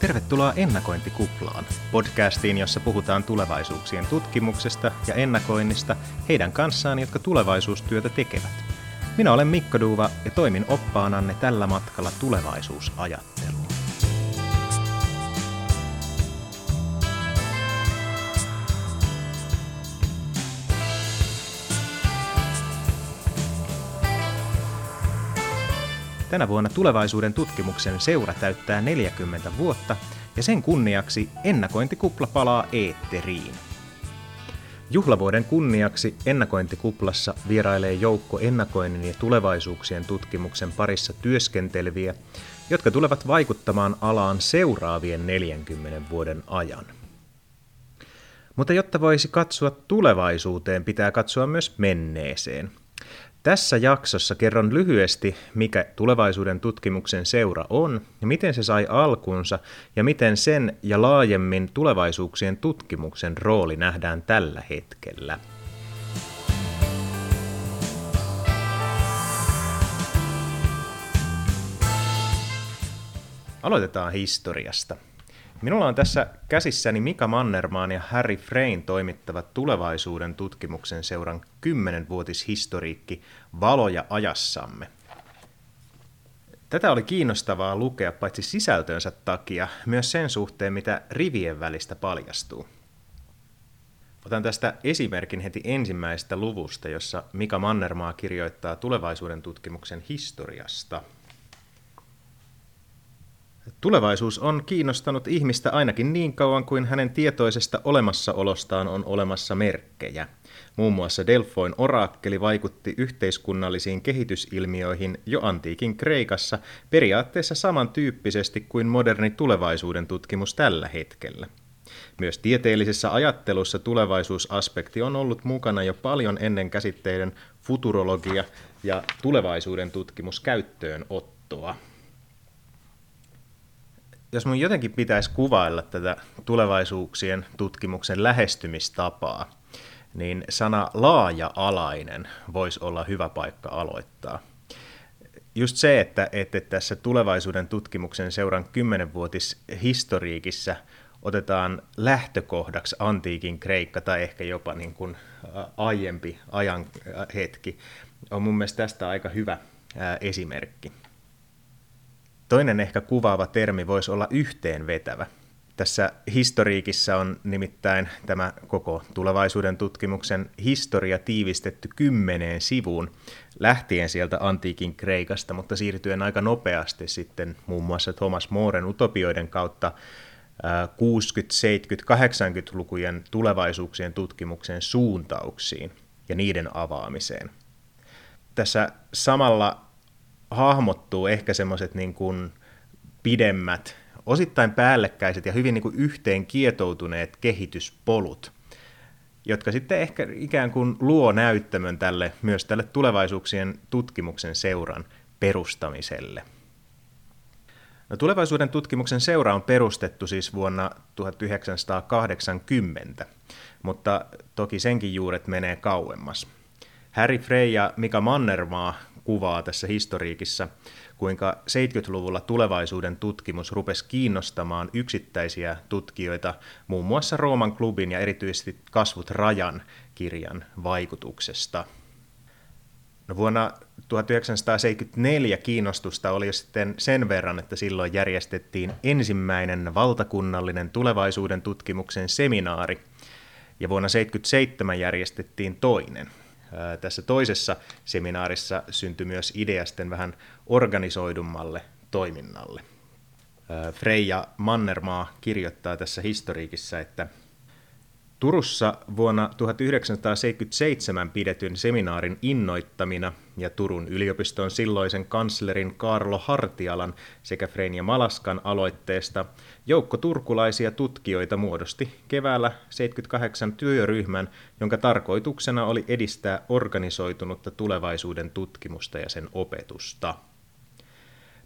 Tervetuloa Ennakointikuplaan, podcastiin, jossa puhutaan tulevaisuuksien tutkimuksesta ja ennakoinnista heidän kanssaan, jotka tulevaisuustyötä tekevät. Minä olen Mikko Duuva ja toimin oppaananne tällä matkalla tulevaisuusajatteluun. Tänä vuonna tulevaisuuden tutkimuksen seura täyttää 40 vuotta ja sen kunniaksi ennakointikupla palaa eetteriin. Juhlavuoden kunniaksi ennakointikuplassa vierailee joukko ennakoinnin ja tulevaisuuksien tutkimuksen parissa työskenteleviä, jotka tulevat vaikuttamaan alaan seuraavien 40 vuoden ajan. Mutta jotta voisi katsoa tulevaisuuteen, pitää katsoa myös menneeseen – tässä jaksossa kerron lyhyesti, mikä tulevaisuuden tutkimuksen seura on ja miten se sai alkunsa ja miten sen ja laajemmin tulevaisuuksien tutkimuksen rooli nähdään tällä hetkellä. Aloitetaan historiasta. Minulla on tässä käsissäni Mika Mannermaan ja Harry Frein toimittavat tulevaisuuden tutkimuksen seuran 10-vuotishistoriikki Valoja ajassamme. Tätä oli kiinnostavaa lukea paitsi sisältönsä takia, myös sen suhteen, mitä rivien välistä paljastuu. Otan tästä esimerkin heti ensimmäisestä luvusta, jossa Mika Mannermaa kirjoittaa tulevaisuuden tutkimuksen historiasta – Tulevaisuus on kiinnostanut ihmistä ainakin niin kauan kuin hänen tietoisesta olemassaolostaan on olemassa merkkejä. Muun muassa Delfoin oraakkeli vaikutti yhteiskunnallisiin kehitysilmiöihin jo antiikin Kreikassa periaatteessa samantyyppisesti kuin moderni tulevaisuuden tutkimus tällä hetkellä. Myös tieteellisessä ajattelussa tulevaisuusaspekti on ollut mukana jo paljon ennen käsitteiden futurologia ja tulevaisuuden tutkimus käyttöönottoa jos mun jotenkin pitäisi kuvailla tätä tulevaisuuksien tutkimuksen lähestymistapaa, niin sana laaja-alainen voisi olla hyvä paikka aloittaa. Just se, että, että tässä tulevaisuuden tutkimuksen seuran kymmenenvuotis historiikissa otetaan lähtökohdaksi antiikin Kreikka tai ehkä jopa niin kuin aiempi ajan hetki, on mun mielestä tästä aika hyvä esimerkki. Toinen ehkä kuvaava termi voisi olla yhteenvetävä. Tässä historiikissa on nimittäin tämä koko tulevaisuuden tutkimuksen historia tiivistetty kymmeneen sivuun, lähtien sieltä antiikin Kreikasta, mutta siirtyen aika nopeasti sitten muun muassa Thomas Moren utopioiden kautta 60-, 70-, 80-lukujen tulevaisuuksien tutkimuksen suuntauksiin ja niiden avaamiseen. Tässä samalla hahmottuu ehkä semmoiset niin kuin pidemmät, osittain päällekkäiset ja hyvin niin kuin yhteen kietoutuneet kehityspolut, jotka sitten ehkä ikään kuin luo näyttämön tälle, myös tälle tulevaisuuksien tutkimuksen seuran perustamiselle. No, tulevaisuuden tutkimuksen seura on perustettu siis vuonna 1980, mutta toki senkin juuret menee kauemmas. Harry Frey ja Mika Mannermaa kuvaa tässä historiikissa, kuinka 70-luvulla tulevaisuuden tutkimus rupesi kiinnostamaan yksittäisiä tutkijoita muun muassa Rooman klubin ja erityisesti Kasvut rajan kirjan vaikutuksesta. No vuonna 1974 kiinnostusta oli sitten sen verran, että silloin järjestettiin ensimmäinen valtakunnallinen tulevaisuuden tutkimuksen seminaari, ja vuonna 1977 järjestettiin toinen – tässä toisessa seminaarissa syntyi myös ideasten vähän organisoidummalle toiminnalle. Freija Mannermaa kirjoittaa tässä historiikissa, että Turussa vuonna 1977 pidetyn seminaarin innoittamina ja Turun yliopiston silloisen kanslerin Karlo Hartialan sekä Freinja Malaskan aloitteesta joukko turkulaisia tutkijoita muodosti keväällä 78 työryhmän, jonka tarkoituksena oli edistää organisoitunutta tulevaisuuden tutkimusta ja sen opetusta.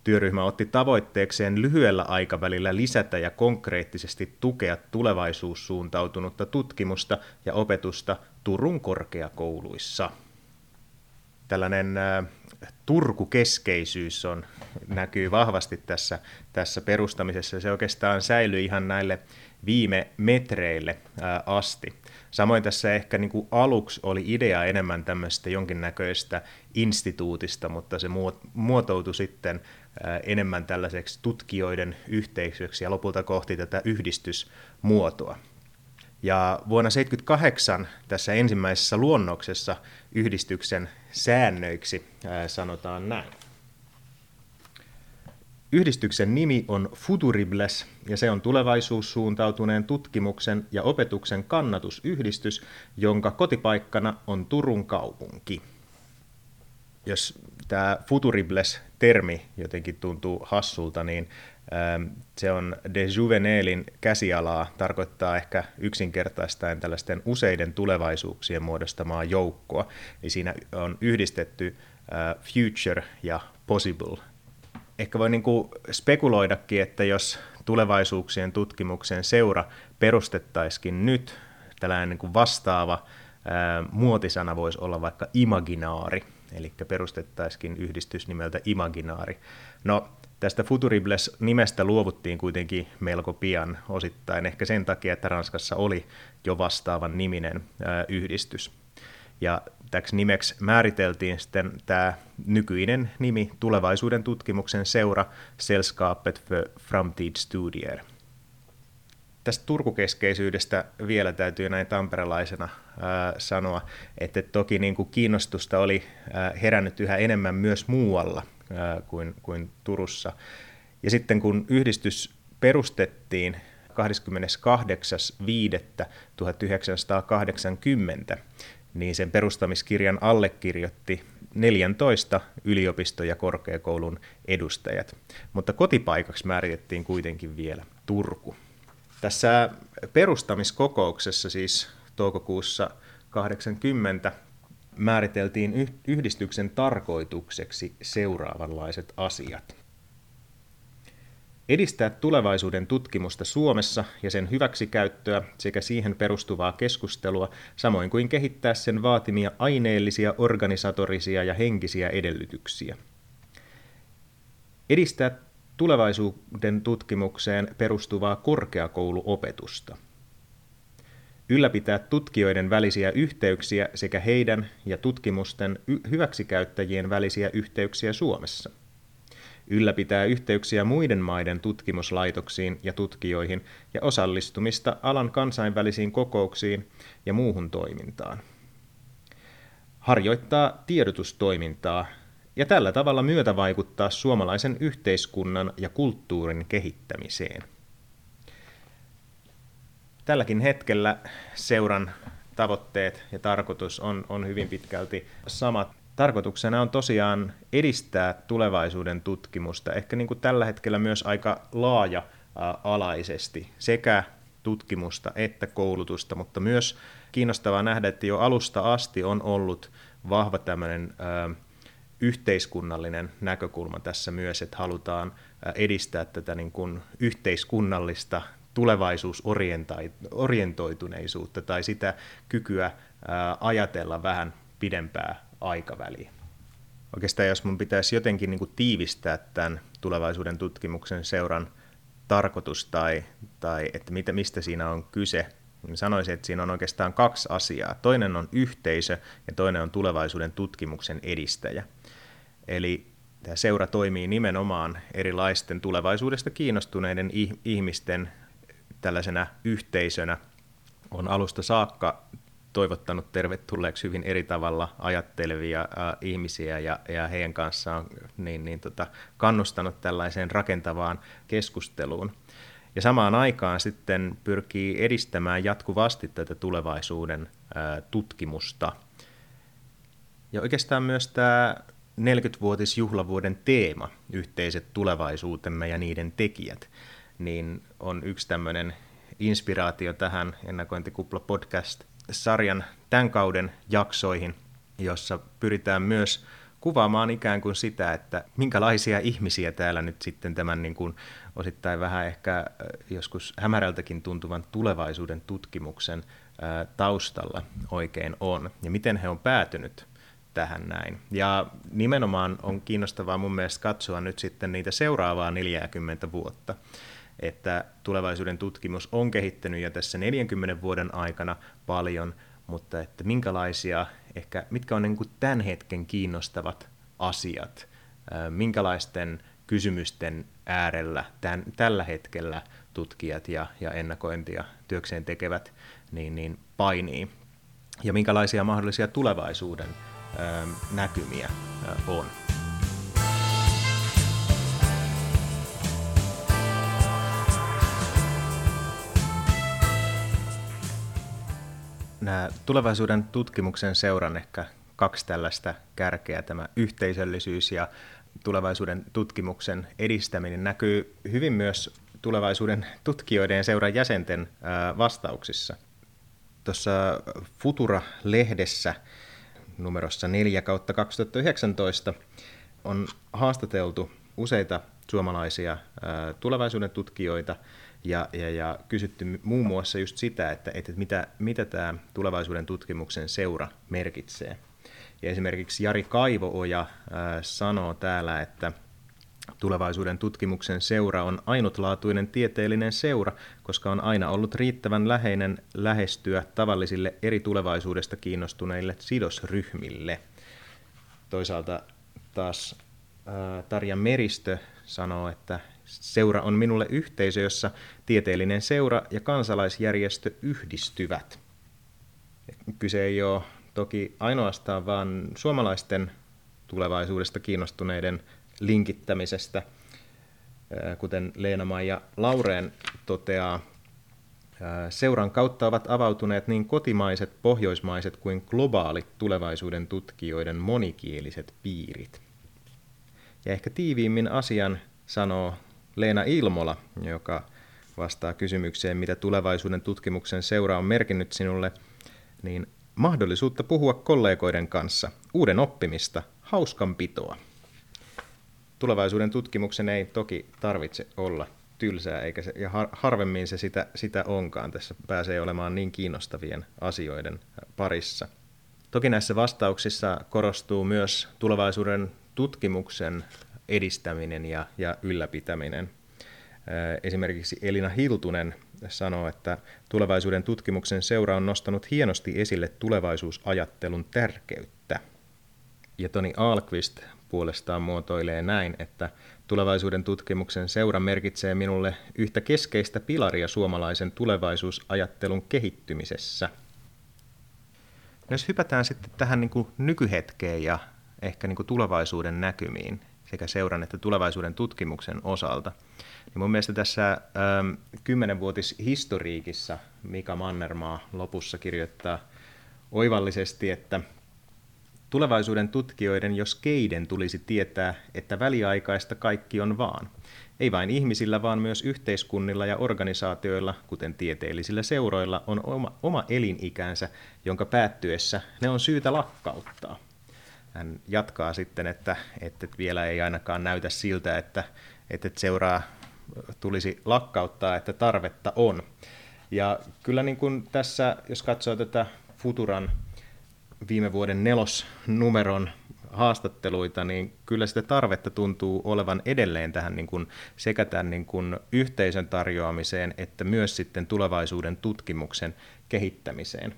Työryhmä otti tavoitteekseen lyhyellä aikavälillä lisätä ja konkreettisesti tukea tulevaisuussuuntautunutta tutkimusta ja opetusta Turun korkeakouluissa. Tällainen Turku-keskeisyys on, näkyy vahvasti tässä, tässä perustamisessa. Se oikeastaan säilyy ihan näille viime metreille asti. Samoin tässä ehkä niin kuin aluksi oli idea enemmän tämmöistä jonkinnäköistä instituutista, mutta se muotoutui sitten enemmän tällaiseksi tutkijoiden yhteisöksi ja lopulta kohti tätä yhdistysmuotoa. Ja vuonna 1978 tässä ensimmäisessä luonnoksessa yhdistyksen säännöiksi ää, sanotaan näin. Yhdistyksen nimi on Futuribles ja se on tulevaisuussuuntautuneen tutkimuksen ja opetuksen kannatusyhdistys, jonka kotipaikkana on Turun kaupunki. Jos tämä Futuribles-termi jotenkin tuntuu hassulta, niin se on de Juvenelin käsialaa, tarkoittaa ehkä yksinkertaistaen tällaisten useiden tulevaisuuksien muodostamaa joukkoa. Eli siinä on yhdistetty future ja possible ehkä voi niin kuin spekuloidakin, että jos tulevaisuuksien tutkimuksen seura perustettaisikin nyt, tällainen niin kuin vastaava muotisana voisi olla vaikka imaginaari, eli perustettaisikin yhdistys nimeltä Imaginaari. No, tästä Futuribles-nimestä luovuttiin kuitenkin melko pian osittain, ehkä sen takia, että Ranskassa oli jo vastaavan niminen yhdistys. Ja täksi nimeksi määriteltiin sitten tämä nykyinen nimi tulevaisuuden tutkimuksen seura Selskapet för Framtidsstudier. Tästä turkukeskeisyydestä vielä täytyy näin tamperelaisena ää, sanoa, että toki niin kuin kiinnostusta oli ää, herännyt yhä enemmän myös muualla kuin, kuin Turussa. Ja sitten kun yhdistys perustettiin 28.5.1980, niin sen perustamiskirjan allekirjoitti 14 yliopisto- ja korkeakoulun edustajat, mutta kotipaikaksi määritettiin kuitenkin vielä Turku. Tässä perustamiskokouksessa siis toukokuussa 80 määriteltiin yhdistyksen tarkoitukseksi seuraavanlaiset asiat edistää tulevaisuuden tutkimusta Suomessa ja sen hyväksikäyttöä sekä siihen perustuvaa keskustelua, samoin kuin kehittää sen vaatimia aineellisia, organisatorisia ja henkisiä edellytyksiä. Edistää tulevaisuuden tutkimukseen perustuvaa korkeakouluopetusta. Ylläpitää tutkijoiden välisiä yhteyksiä sekä heidän ja tutkimusten hyväksikäyttäjien välisiä yhteyksiä Suomessa – ylläpitää yhteyksiä muiden maiden tutkimuslaitoksiin ja tutkijoihin ja osallistumista alan kansainvälisiin kokouksiin ja muuhun toimintaan. Harjoittaa tiedotustoimintaa ja tällä tavalla myötävaikuttaa suomalaisen yhteiskunnan ja kulttuurin kehittämiseen. Tälläkin hetkellä seuran tavoitteet ja tarkoitus on, on hyvin pitkälti samat. Tarkoituksena on tosiaan edistää tulevaisuuden tutkimusta, ehkä niin kuin tällä hetkellä myös aika laaja-alaisesti, sekä tutkimusta että koulutusta, mutta myös kiinnostavaa nähdä, että jo alusta asti on ollut vahva tämmöinen yhteiskunnallinen näkökulma tässä myös, että halutaan edistää tätä niin kuin yhteiskunnallista tulevaisuusorientoituneisuutta tai sitä kykyä ajatella vähän pidempää aikaväliä. Oikeastaan jos mun pitäisi jotenkin niin kuin tiivistää tämän tulevaisuuden tutkimuksen seuran tarkoitus tai, tai että mitä, mistä siinä on kyse, niin sanoisin, että siinä on oikeastaan kaksi asiaa. Toinen on yhteisö ja toinen on tulevaisuuden tutkimuksen edistäjä. Eli tämä seura toimii nimenomaan erilaisten tulevaisuudesta kiinnostuneiden ihmisten tällaisena yhteisönä. On alusta saakka toivottanut tervetulleeksi hyvin eri tavalla ajattelevia äh, ihmisiä ja, ja heidän kanssaan niin, niin, tota, kannustanut tällaiseen rakentavaan keskusteluun. Ja samaan aikaan sitten pyrkii edistämään jatkuvasti tätä tulevaisuuden äh, tutkimusta. Ja oikeastaan myös tämä 40-vuotisjuhlavuoden teema, yhteiset tulevaisuutemme ja niiden tekijät, niin on yksi tämmöinen inspiraatio tähän Ennakointikupla podcast sarjan tämän kauden jaksoihin, jossa pyritään myös kuvaamaan ikään kuin sitä, että minkälaisia ihmisiä täällä nyt sitten tämän niin kuin osittain vähän ehkä joskus hämärältäkin tuntuvan tulevaisuuden tutkimuksen taustalla oikein on, ja miten he on päätynyt tähän näin. Ja nimenomaan on kiinnostavaa mun mielestä katsoa nyt sitten niitä seuraavaa 40 vuotta, että tulevaisuuden tutkimus on kehittynyt jo tässä 40 vuoden aikana paljon, mutta että minkälaisia, ehkä mitkä on niin kuin tämän hetken kiinnostavat asiat, minkälaisten kysymysten äärellä tämän, tällä hetkellä tutkijat ja, ja ennakointia työkseen tekevät niin, niin painii ja minkälaisia mahdollisia tulevaisuuden ö, näkymiä ö, on. Nämä tulevaisuuden tutkimuksen seuran ehkä kaksi tällaista kärkeä, tämä yhteisöllisyys ja tulevaisuuden tutkimuksen edistäminen näkyy hyvin myös tulevaisuuden tutkijoiden ja seuran jäsenten vastauksissa. Tuossa Futura-lehdessä numerossa 4 kautta 2019 on haastateltu useita suomalaisia tulevaisuuden tutkijoita ja, ja, ja kysytty muun muassa just sitä, että, että mitä, mitä tämä tulevaisuuden tutkimuksen seura merkitsee. Ja esimerkiksi Jari Kaivooja sanoo täällä, että Tulevaisuuden tutkimuksen seura on ainutlaatuinen tieteellinen seura, koska on aina ollut riittävän läheinen lähestyä tavallisille eri tulevaisuudesta kiinnostuneille sidosryhmille. Toisaalta taas Tarja Meristö sanoo, että seura on minulle yhteisö, jossa tieteellinen seura ja kansalaisjärjestö yhdistyvät. Kyse ei ole toki ainoastaan vain suomalaisten tulevaisuudesta kiinnostuneiden linkittämisestä, kuten Leena-Maija Laureen toteaa, Seuran kautta ovat avautuneet niin kotimaiset, pohjoismaiset kuin globaalit tulevaisuuden tutkijoiden monikieliset piirit. Ja ehkä tiiviimmin asian sanoo Leena Ilmola, joka vastaa kysymykseen, mitä tulevaisuuden tutkimuksen seura on merkinnyt sinulle, niin mahdollisuutta puhua kollegoiden kanssa, uuden oppimista, hauskanpitoa tulevaisuuden tutkimuksen ei toki tarvitse olla tylsää, eikä se, ja har, harvemmin se sitä, sitä onkaan. Tässä pääsee olemaan niin kiinnostavien asioiden parissa. Toki näissä vastauksissa korostuu myös tulevaisuuden tutkimuksen edistäminen ja, ja ylläpitäminen. Esimerkiksi Elina Hiltunen sanoo, että tulevaisuuden tutkimuksen seura on nostanut hienosti esille tulevaisuusajattelun tärkeyttä. Ja Toni Alkvist puolestaan muotoilee näin, että tulevaisuuden tutkimuksen seura merkitsee minulle yhtä keskeistä pilaria suomalaisen tulevaisuusajattelun kehittymisessä. No jos hypätään sitten tähän niin kuin nykyhetkeen ja ehkä niin kuin tulevaisuuden näkymiin sekä seuran että tulevaisuuden tutkimuksen osalta, niin mun mielestä tässä ähm, kymmenenvuotishistoriikissa Mika Mannermaa lopussa kirjoittaa oivallisesti, että Tulevaisuuden tutkijoiden, jos keiden tulisi tietää, että väliaikaista kaikki on vaan. Ei vain ihmisillä, vaan myös yhteiskunnilla ja organisaatioilla, kuten tieteellisillä seuroilla, on oma, oma elinikänsä, jonka päättyessä ne on syytä lakkauttaa. Hän jatkaa sitten, että, että vielä ei ainakaan näytä siltä, että, että seuraa tulisi lakkauttaa, että tarvetta on. Ja kyllä niin kuin tässä, jos katsoo tätä Futuran viime vuoden nelosnumeron haastatteluita, niin kyllä sitä tarvetta tuntuu olevan edelleen tähän niin kuin sekä tämän niin kuin yhteisön tarjoamiseen että myös sitten tulevaisuuden tutkimuksen kehittämiseen.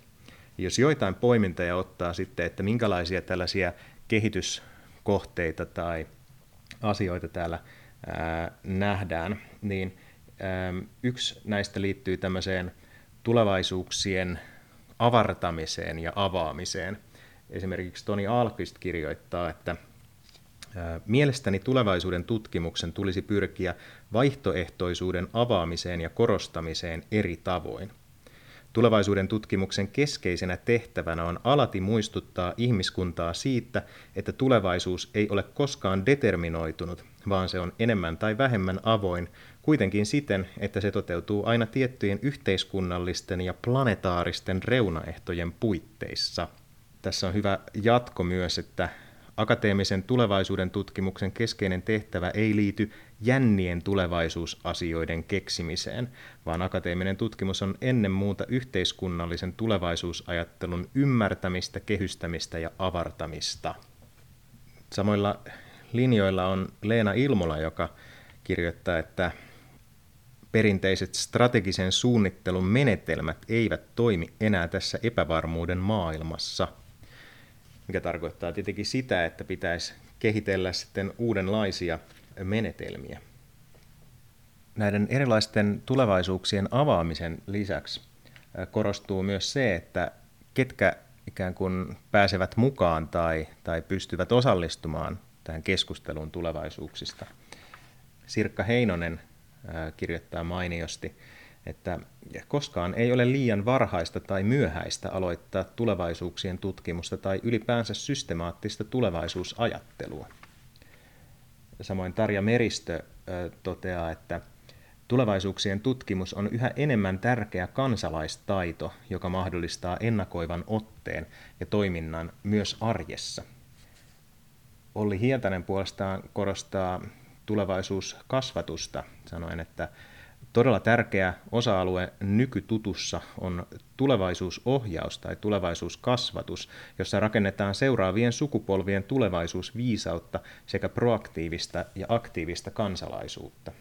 Jos joitain poimintoja ottaa sitten, että minkälaisia tällaisia kehityskohteita tai asioita täällä ää, nähdään, niin ää, yksi näistä liittyy tämmöiseen tulevaisuuksien avartamiseen ja avaamiseen. Esimerkiksi Toni Alkvist kirjoittaa, että Mielestäni tulevaisuuden tutkimuksen tulisi pyrkiä vaihtoehtoisuuden avaamiseen ja korostamiseen eri tavoin. Tulevaisuuden tutkimuksen keskeisenä tehtävänä on alati muistuttaa ihmiskuntaa siitä, että tulevaisuus ei ole koskaan determinoitunut, vaan se on enemmän tai vähemmän avoin kuitenkin siten, että se toteutuu aina tiettyjen yhteiskunnallisten ja planetaaristen reunaehtojen puitteissa. Tässä on hyvä jatko myös, että Akateemisen tulevaisuuden tutkimuksen keskeinen tehtävä ei liity jännien tulevaisuusasioiden keksimiseen, vaan akateeminen tutkimus on ennen muuta yhteiskunnallisen tulevaisuusajattelun ymmärtämistä, kehystämistä ja avartamista. Samoilla linjoilla on Leena Ilmola, joka kirjoittaa, että perinteiset strategisen suunnittelun menetelmät eivät toimi enää tässä epävarmuuden maailmassa, mikä tarkoittaa tietenkin sitä, että pitäisi kehitellä sitten uudenlaisia menetelmiä. Näiden erilaisten tulevaisuuksien avaamisen lisäksi korostuu myös se, että ketkä ikään kuin pääsevät mukaan tai, tai pystyvät osallistumaan tähän keskusteluun tulevaisuuksista. Sirkka Heinonen kirjoittaa mainiosti, että koskaan ei ole liian varhaista tai myöhäistä aloittaa tulevaisuuksien tutkimusta tai ylipäänsä systemaattista tulevaisuusajattelua. Samoin Tarja Meristö toteaa, että tulevaisuuksien tutkimus on yhä enemmän tärkeä kansalaistaito, joka mahdollistaa ennakoivan otteen ja toiminnan myös arjessa. Olli Hietanen puolestaan korostaa tulevaisuuskasvatusta, sanoen, että todella tärkeä osa-alue nykytutussa on tulevaisuusohjaus tai tulevaisuuskasvatus, jossa rakennetaan seuraavien sukupolvien tulevaisuusviisautta sekä proaktiivista ja aktiivista kansalaisuutta.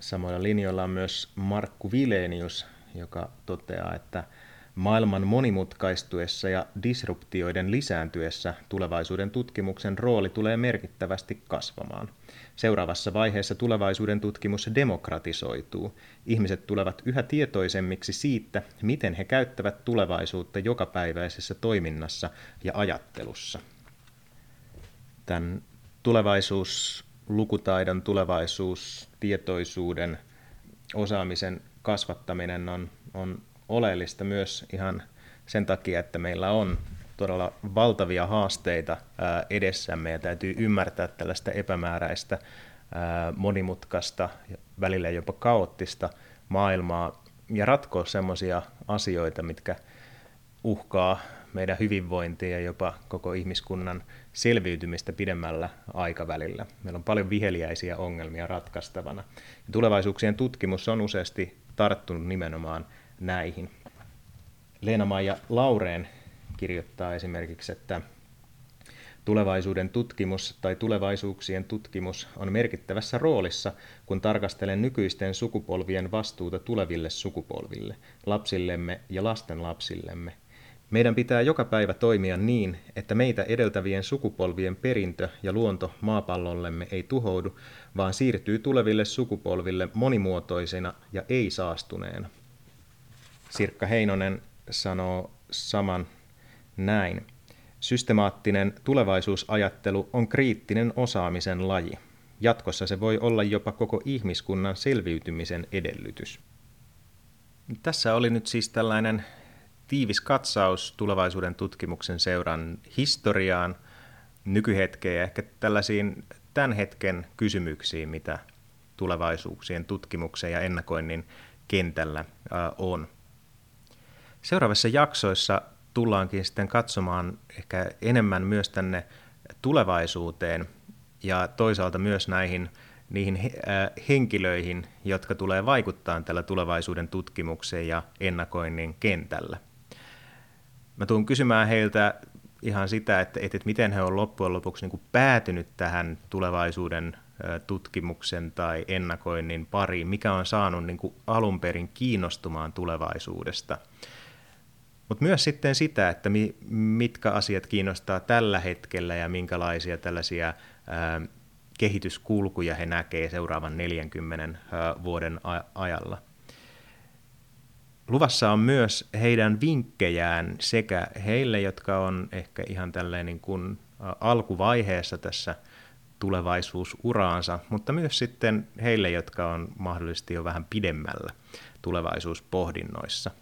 Samoilla linjoilla on myös Markku Vilenius, joka toteaa, että Maailman monimutkaistuessa ja disruptioiden lisääntyessä tulevaisuuden tutkimuksen rooli tulee merkittävästi kasvamaan. Seuraavassa vaiheessa tulevaisuuden tutkimus demokratisoituu. Ihmiset tulevat yhä tietoisemmiksi siitä, miten he käyttävät tulevaisuutta jokapäiväisessä toiminnassa ja ajattelussa. Tämän tulevaisuuslukutaidon, tulevaisuustietoisuuden, osaamisen kasvattaminen on, on oleellista myös ihan sen takia, että meillä on todella valtavia haasteita edessämme ja täytyy ymmärtää tällaista epämääräistä, monimutkaista, välillä jopa kaoottista maailmaa ja ratkoa sellaisia asioita, mitkä uhkaa meidän hyvinvointia ja jopa koko ihmiskunnan selviytymistä pidemmällä aikavälillä. Meillä on paljon viheliäisiä ongelmia ratkaistavana. Ja tulevaisuuksien tutkimus on useasti tarttunut nimenomaan näihin. Leena-Maija Laureen kirjoittaa esimerkiksi, että tulevaisuuden tutkimus tai tulevaisuuksien tutkimus on merkittävässä roolissa, kun tarkastelen nykyisten sukupolvien vastuuta tuleville sukupolville, lapsillemme ja lastenlapsillemme. Meidän pitää joka päivä toimia niin, että meitä edeltävien sukupolvien perintö ja luonto maapallollemme ei tuhoudu, vaan siirtyy tuleville sukupolville monimuotoisena ja ei saastuneena. Sirkka Heinonen sanoo saman näin. Systemaattinen tulevaisuusajattelu on kriittinen osaamisen laji. Jatkossa se voi olla jopa koko ihmiskunnan selviytymisen edellytys. Tässä oli nyt siis tällainen tiivis katsaus tulevaisuuden tutkimuksen seuran historiaan, nykyhetkeen ja ehkä tällaisiin tämän hetken kysymyksiin, mitä tulevaisuuksien tutkimuksen ja ennakoinnin kentällä on. Seuraavissa jaksoissa tullaankin sitten katsomaan ehkä enemmän myös tänne tulevaisuuteen ja toisaalta myös näihin niihin henkilöihin, jotka tulee vaikuttaa tällä tulevaisuuden tutkimukseen ja ennakoinnin kentällä. Mä tuun kysymään heiltä ihan sitä, että, että miten he on loppujen lopuksi niin päätynyt tähän tulevaisuuden tutkimuksen tai ennakoinnin pariin, mikä on saanut niin alun perin kiinnostumaan tulevaisuudesta – mutta myös sitten sitä, että mi, mitkä asiat kiinnostaa tällä hetkellä ja minkälaisia tällaisia ää, kehityskulkuja he näkee seuraavan 40 ää, vuoden ajalla. Luvassa on myös heidän vinkkejään sekä heille, jotka on ehkä ihan tälleen niin kuin alkuvaiheessa tässä tulevaisuusuraansa, mutta myös sitten heille, jotka on mahdollisesti jo vähän pidemmällä tulevaisuuspohdinnoissa –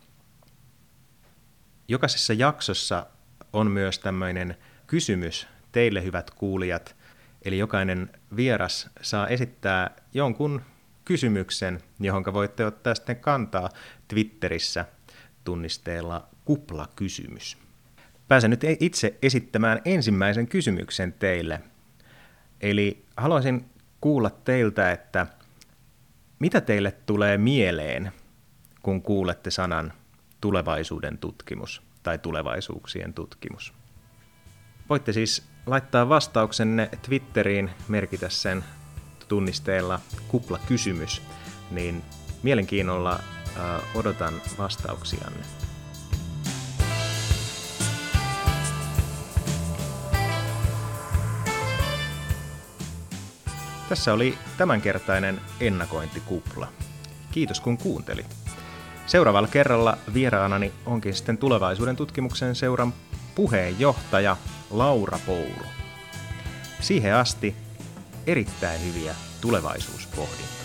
Jokaisessa jaksossa on myös tämmöinen kysymys teille hyvät kuulijat, eli jokainen vieras saa esittää jonkun kysymyksen, johon voitte ottaa sitten kantaa Twitterissä tunnisteella kuplakysymys. pääsen nyt itse esittämään ensimmäisen kysymyksen teille. Eli haluaisin kuulla teiltä, että mitä teille tulee mieleen, kun kuulette sanan tulevaisuuden tutkimus tai tulevaisuuksien tutkimus? Voitte siis laittaa vastauksenne Twitteriin, merkitä sen tunnisteella kupla kysymys, niin mielenkiinnolla äh, odotan vastauksianne. Tässä oli tämänkertainen ennakointikupla. Kiitos kun kuuntelit. Seuraavalla kerralla vieraanani onkin sitten tulevaisuuden tutkimuksen seuran puheenjohtaja Laura Pouru. Siihen asti erittäin hyviä tulevaisuuspohdintoja.